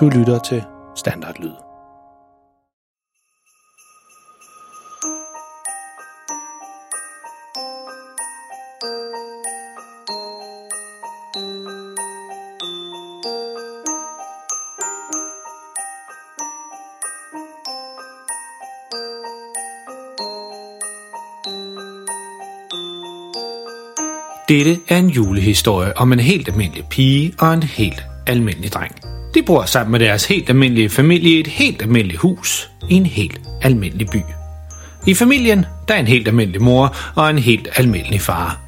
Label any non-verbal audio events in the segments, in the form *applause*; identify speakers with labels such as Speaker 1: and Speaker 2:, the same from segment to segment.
Speaker 1: Du lytter til Standardlyd. Dette er en julehistorie om en helt almindelig pige og en helt almindelig dreng. De bor sammen med deres helt almindelige familie i et helt almindeligt hus i en helt almindelig by. I familien der er en helt almindelig mor og en helt almindelig far.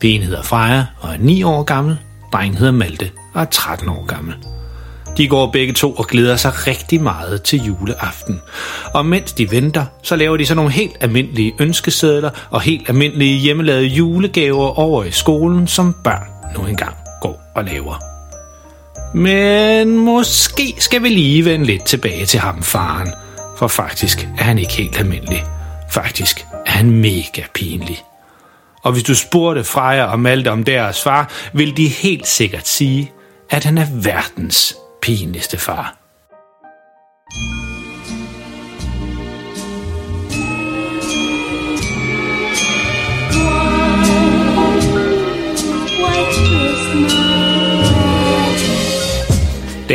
Speaker 1: Pigen hedder Freja og er 9 år gammel. Drengen hedder Malte og er 13 år gammel. De går begge to og glæder sig rigtig meget til juleaften. Og mens de venter, så laver de så nogle helt almindelige ønskesedler og helt almindelige hjemmelavede julegaver over i skolen, som børn nu engang går og laver. Men måske skal vi lige vende lidt tilbage til ham, faren. For faktisk er han ikke helt almindelig. Faktisk er han mega pinlig. Og hvis du spurgte Freja og Malte om deres far, vil de helt sikkert sige, at han er verdens pinligste far.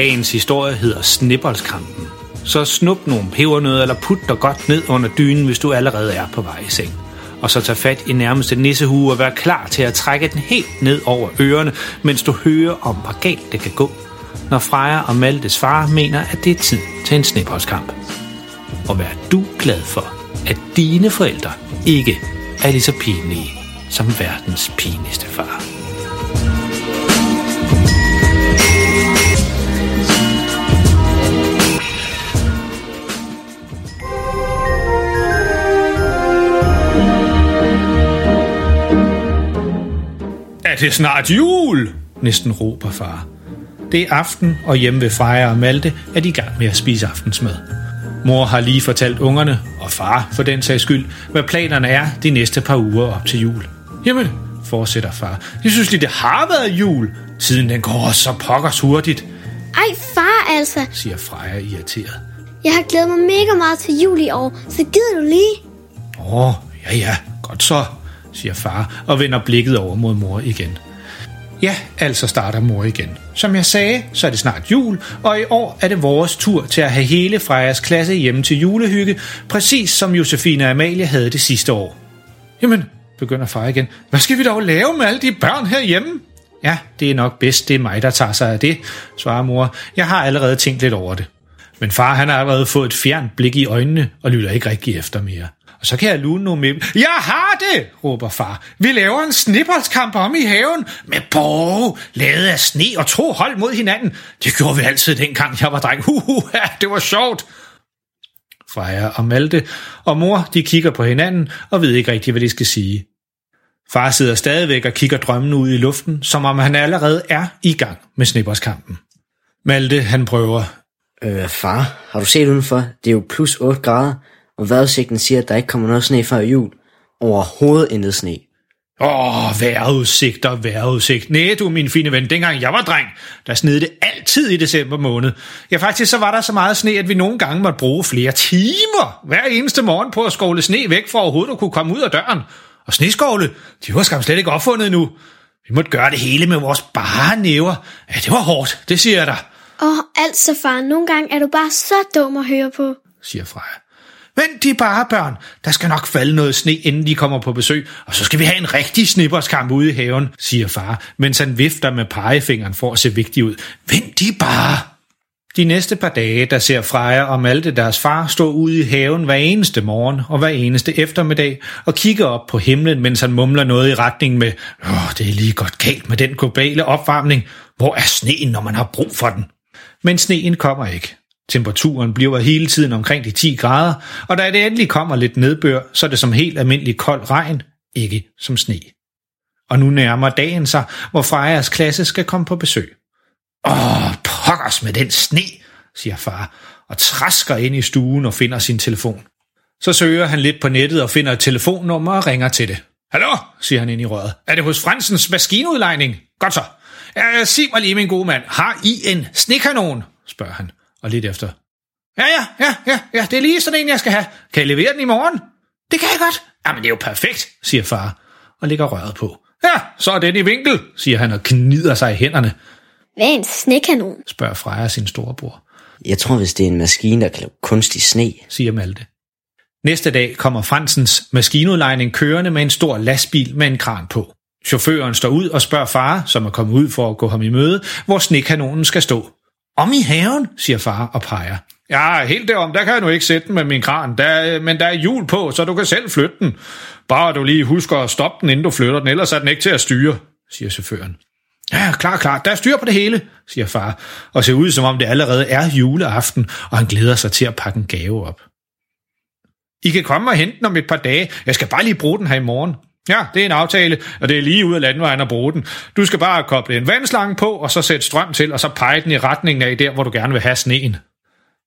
Speaker 1: Dagens historie hedder Snibboldskampen. Så snup nogle pebernødder eller put dig godt ned under dynen, hvis du allerede er på vej i seng. Og så tag fat i nærmeste nissehue og vær klar til at trække den helt ned over ørerne, mens du hører om, hvor galt det kan gå, når Freja og Maltes far mener, at det er tid til en snibboldskamp. Og vær du glad for, at dine forældre ikke er lige så pinlige som verdens pinligste far. Er det snart jul? Næsten råber far. Det er aften, og hjemme ved Freja og Malte er de i gang med at spise aftensmad. Mor har lige fortalt ungerne, og far for den sags skyld, hvad planerne er de næste par uger op til jul. Jamen, fortsætter far, jeg synes lige, det har været jul. Tiden den går så pokkers hurtigt,
Speaker 2: Ej, far altså.
Speaker 1: siger Freja irriteret.
Speaker 2: Jeg har glædet mig mega meget til jul i år, så gider du lige?
Speaker 1: Åh, ja ja, godt så, siger far og vender blikket over mod mor igen. Ja, altså starter mor igen. Som jeg sagde, så er det snart jul, og i år er det vores tur til at have hele Frejas klasse hjemme til julehygge, præcis som Josefine og Amalie havde det sidste år. Jamen, begynder far igen. Hvad skal vi dog lave med alle de børn herhjemme? Ja, det er nok bedst, det er mig, der tager sig af det, svarer mor. Jeg har allerede tænkt lidt over det. Men far han har allerede fået et fjernt blik i øjnene og lytter ikke rigtig efter mere. Og så kan jeg lune nogle med. Jeg har det, råber far. Vi laver en snibboldskamp om i haven med borg, lavet af sne og to hold mod hinanden. Det gjorde vi altid dengang jeg var dreng. Huhu, ja, det var sjovt. Freja og Malte og mor, de kigger på hinanden og ved ikke rigtigt, hvad de skal sige. Far sidder stadigvæk og kigger drømmen ud i luften, som om han allerede er i gang med snibboldskampen. Malte, han prøver.
Speaker 3: Øh, far, har du set udenfor? Det er jo plus 8 grader, og vejrudsigten siger, at der ikke kommer noget sne før jul. Overhovedet intet sne.
Speaker 1: Åh, vejrudsigt og vejrudsigt. Nej, du min fine ven, dengang jeg var dreng, der snede det altid i december måned. Ja, faktisk så var der så meget sne, at vi nogle gange måtte bruge flere timer hver eneste morgen på at skovle sne væk, for overhovedet at kunne komme ud af døren. Og sneskovle, de var skam slet ikke opfundet nu. Vi måtte gøre det hele med vores bare næver. Ja, det var hårdt, det siger jeg dig,
Speaker 2: Åh, altså far, nogle gange er du bare så dum at høre på.
Speaker 1: siger Freja. Vent de bare, børn. Der skal nok falde noget sne, inden de kommer på besøg, og så skal vi have en rigtig snipperskamp ude i haven, siger far, mens han vifter med pegefingeren for at se vigtig ud. Vent de bare. De næste par dage, der ser Freja og Malte deres far stå ude i haven hver eneste morgen og hver eneste eftermiddag og kigger op på himlen, mens han mumler noget i retning med, Åh, det er lige godt galt med den globale opvarmning. Hvor er sneen, når man har brug for den? Men sneen kommer ikke. Temperaturen bliver hele tiden omkring de 10 grader, og da det endelig kommer lidt nedbør, så er det som helt almindelig kold regn, ikke som sne. Og nu nærmer dagen sig, hvor Frejas klasse skal komme på besøg. Åh, pokkers med den sne, siger far, og træsker ind i stuen og finder sin telefon. Så søger han lidt på nettet og finder et telefonnummer og ringer til det. Hallo, siger han ind i røret. Er det hos Fransens maskinudlejning? Godt så. Ja, sig mig lige, min gode mand, har I en snekanon? spørger han. Og lidt efter, ja, ja, ja, ja, ja, det er lige sådan en, jeg skal have. Kan jeg levere den i morgen? Det kan jeg godt. Jamen, det er jo perfekt, siger far, og lægger røret på. Ja, så er den i vinkel, siger han og knider sig i hænderne,
Speaker 2: Hvad er en snekanon?
Speaker 1: spørger Freja sin storebror.
Speaker 3: Jeg tror, hvis det er en maskine, der kan lave kunstig sne.
Speaker 1: siger Malte. Næste dag kommer Fransens maskinudlejning kørende med en stor lastbil med en kran på. Chaufføren står ud og spørger far, som er kommet ud for at gå ham i møde, hvor snekanonen skal stå. Om i haven, siger far og peger. Ja, helt derom, der kan jeg nu ikke sætte den med min kran, der, øh, men der er hjul på, så du kan selv flytte den. Bare du lige husker at stoppe den, inden du flytter den, ellers er den ikke til at styre, siger chaufføren. Ja, klar, klar, der er styr på det hele, siger far, og ser ud som om det allerede er juleaften, og han glæder sig til at pakke en gave op. I kan komme og hente den om et par dage. Jeg skal bare lige bruge den her i morgen. Ja, det er en aftale, og det er lige ud af landvejen at bruge den. Du skal bare koble en vandslange på, og så sætte strøm til, og så pege den i retningen af der, hvor du gerne vil have sneen.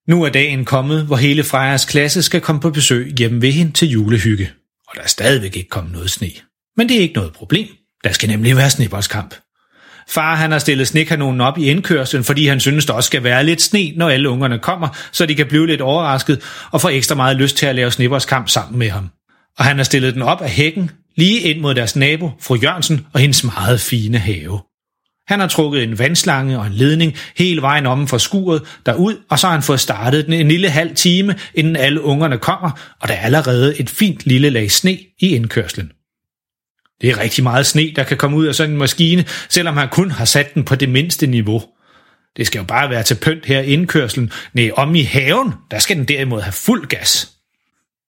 Speaker 1: Nu er dagen kommet, hvor hele Frejas klasse skal komme på besøg hjemme ved hende til julehygge. Og der er stadigvæk ikke kommet noget sne. Men det er ikke noget problem. Der skal nemlig være snebollskamp. Far han har stillet snekanonen op i indkørslen, fordi han synes, der også skal være lidt sne, når alle ungerne kommer, så de kan blive lidt overrasket og få ekstra meget lyst til at lave snebollskamp sammen med ham. Og han har stillet den op af hækken, lige ind mod deres nabo, fru Jørgensen, og hendes meget fine have. Han har trukket en vandslange og en ledning hele vejen om for skuret derud, og så har han fået startet den en lille halv time, inden alle ungerne kommer, og der er allerede et fint lille lag sne i indkørslen. Det er rigtig meget sne, der kan komme ud af sådan en maskine, selvom han kun har sat den på det mindste niveau. Det skal jo bare være til pynt her i indkørslen. Nej, om i haven, der skal den derimod have fuld gas.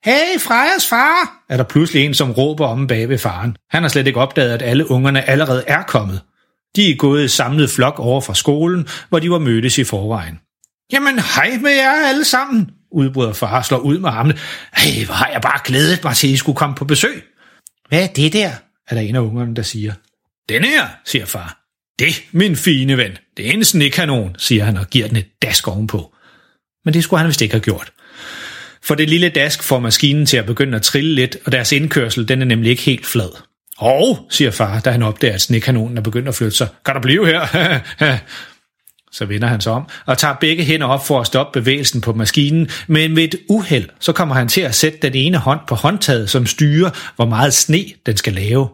Speaker 1: Hey, Frejas far, er der pludselig en, som råber om bag ved faren. Han har slet ikke opdaget, at alle ungerne allerede er kommet. De er gået i samlet flok over fra skolen, hvor de var mødtes i forvejen. Jamen, hej med jer alle sammen, udbryder far og slår ud med armene. Hey, hvor har jeg bare glædet mig til, at I skulle komme på besøg. Hvad er det der? er der en af ungerne, der siger. Den her, siger far. Det, min fine ven, det er en snekanon, siger han og giver den et dask ovenpå. Men det skulle han vist ikke have gjort. For det lille dask får maskinen til at begynde at trille lidt, og deres indkørsel den er nemlig ikke helt flad. Og, siger far, da han opdager, at snekanonen er begyndt at flytte sig. Kan der blive her? *laughs* så vender han sig om og tager begge hænder op for at stoppe bevægelsen på maskinen, men ved et uheld, så kommer han til at sætte den ene hånd på håndtaget, som styrer, hvor meget sne den skal lave.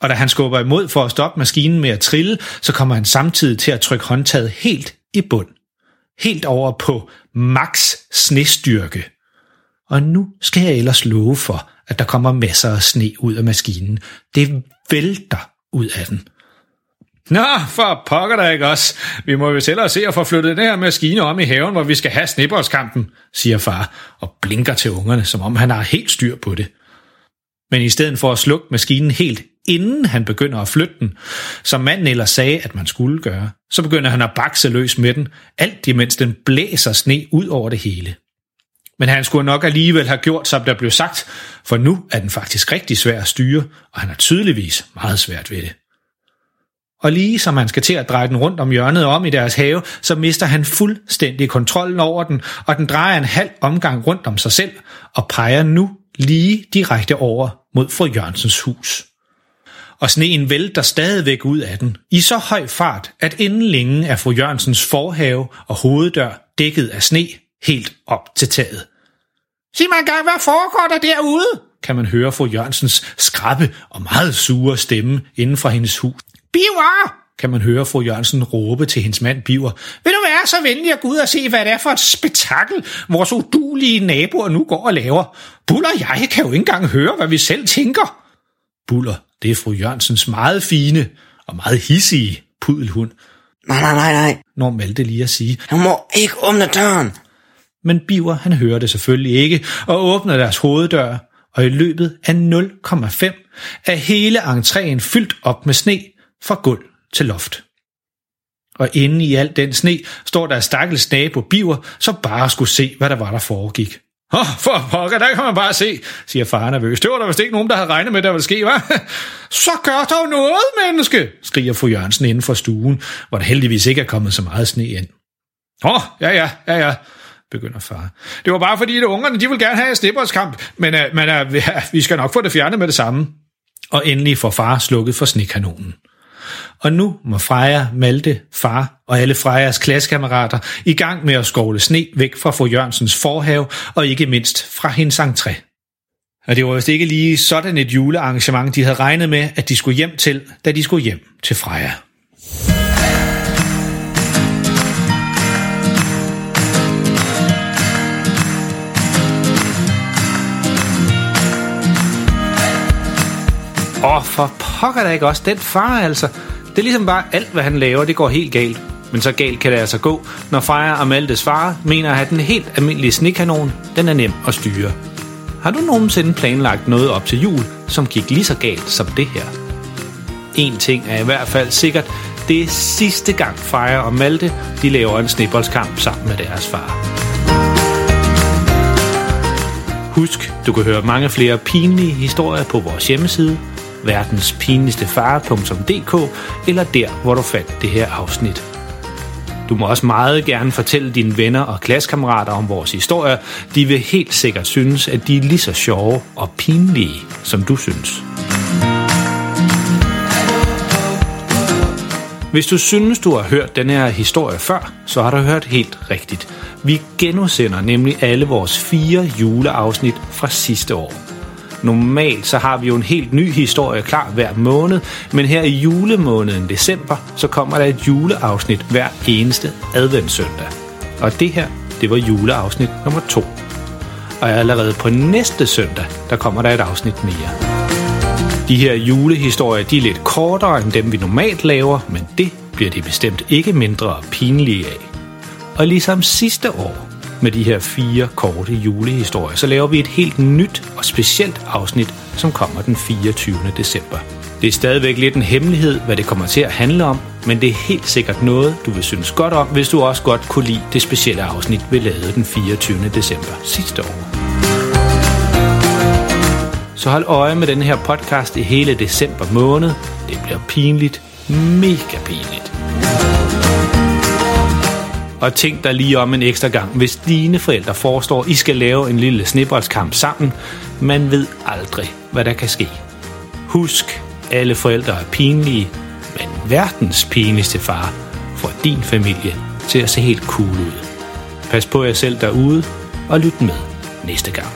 Speaker 1: Og da han skubber imod for at stoppe maskinen med at trille, så kommer han samtidig til at trykke håndtaget helt i bund. Helt over på max snestyrke. Og nu skal jeg ellers love for, at der kommer masser af sne ud af maskinen. Det vælter ud af den. Nå, for pokker der ikke os. Vi må jo selv se at få flyttet den her maskine om i haven, hvor vi skal have snibboldskampen, siger far, og blinker til ungerne, som om han har helt styr på det. Men i stedet for at slukke maskinen helt, inden han begynder at flytte den, som manden ellers sagde, at man skulle gøre, så begynder han at bakse løs med den, alt imens den blæser sne ud over det hele. Men han skulle nok alligevel have gjort, som der blev sagt, for nu er den faktisk rigtig svær at styre, og han har tydeligvis meget svært ved det. Og lige som han skal til at dreje den rundt om hjørnet om i deres have, så mister han fuldstændig kontrollen over den, og den drejer en halv omgang rundt om sig selv, og peger nu lige direkte over mod fru Jørgensens hus. Og sneen vælter stadigvæk ud af den, i så høj fart, at inden længe er fru Jørgensens forhave og hoveddør dækket af sne helt op til taget. Sig mig engang, hvad foregår der derude? kan man høre fru Jørgensens skrappe og meget sure stemme inden for hendes hus. Biver! kan man høre fru Jørgensen råbe til hendes mand Biver. Vil du være så venlig at gå ud og se, hvad det er for et spektakel, vores udulige naboer nu går og laver? Buller og jeg kan jo ikke engang høre, hvad vi selv tænker. Buller, det er fru Jørgensens meget fine og meget hissige pudelhund,
Speaker 3: Nej, nej, nej, nej.
Speaker 1: når Malte lige at sige.
Speaker 3: Du må ikke åbne døren.
Speaker 1: Men Biver, han hører det selvfølgelig ikke, og åbner deres hoveddør, og i løbet af 0,5 er hele entréen fyldt op med sne fra gulv til loft. Og inde i al den sne står der stakkels nabo Biver, som bare skulle se, hvad der var, der foregik. Åh, oh, for pokker, der kan man bare se, siger far nervøs. Det var der vist ikke nogen, der havde regnet med, der ville ske, hva'? *laughs* Så gør dog noget, menneske, skriger fru Jørgensen inden for stuen, hvor der heldigvis ikke er kommet så meget sne ind. Åh, oh, ja, ja, ja, ja, begynder far. Det var bare fordi, at ungerne de vil gerne have en snibboldskamp, men, uh, men uh, *laughs* vi skal nok få det fjernet med det samme. Og endelig får far slukket for snekanonen. Og nu må Freja, Malte, far og alle Frejas klassekammerater i gang med at skovle sne væk fra fru Jørgensens forhave og ikke mindst fra hendes entré. Og det var vist ikke lige sådan et julearrangement, de havde regnet med, at de skulle hjem til, da de skulle hjem til Freja. Åh, for pokker da ikke også den far altså. Det er ligesom bare alt, hvad han laver, det går helt galt. Men så galt kan det altså gå, når Freja og Maltes far mener, at have den helt almindelige snekanon, den er nem at styre. Har du nogensinde planlagt noget op til jul, som gik lige så galt som det her? En ting er i hvert fald sikkert, det er sidste gang Freja og Malte de laver en sneboldskamp sammen med deres far. Husk, du kan høre mange flere pinlige historier på vores hjemmeside, verdenspinligstefare.dk eller der, hvor du fandt det her afsnit. Du må også meget gerne fortælle dine venner og klassekammerater om vores historier. De vil helt sikkert synes, at de er lige så sjove og pinlige, som du synes. Hvis du synes, du har hørt den her historie før, så har du hørt helt rigtigt. Vi genudsender nemlig alle vores fire juleafsnit fra sidste år. Normalt så har vi jo en helt ny historie klar hver måned, men her i julemåneden december, så kommer der et juleafsnit hver eneste adventssøndag. Og det her, det var juleafsnit nummer to. Og allerede på næste søndag, der kommer der et afsnit mere. De her julehistorier, de er lidt kortere end dem, vi normalt laver, men det bliver de bestemt ikke mindre pinlige af. Og ligesom sidste år, med de her fire korte julehistorier, så laver vi et helt nyt og specielt afsnit, som kommer den 24. december. Det er stadigvæk lidt en hemmelighed, hvad det kommer til at handle om, men det er helt sikkert noget, du vil synes godt om, hvis du også godt kunne lide det specielle afsnit, vi lavede den 24. december sidste år. Så hold øje med den her podcast i hele december måned. Det bliver pinligt, mega pinligt. Og tænk dig lige om en ekstra gang, hvis dine forældre forestår, I skal lave en lille snibboldskamp sammen. Man ved aldrig, hvad der kan ske. Husk, alle forældre er pinlige, men verdens pinligste far får din familie til at se helt cool ud. Pas på jer selv derude, og lyt med næste gang.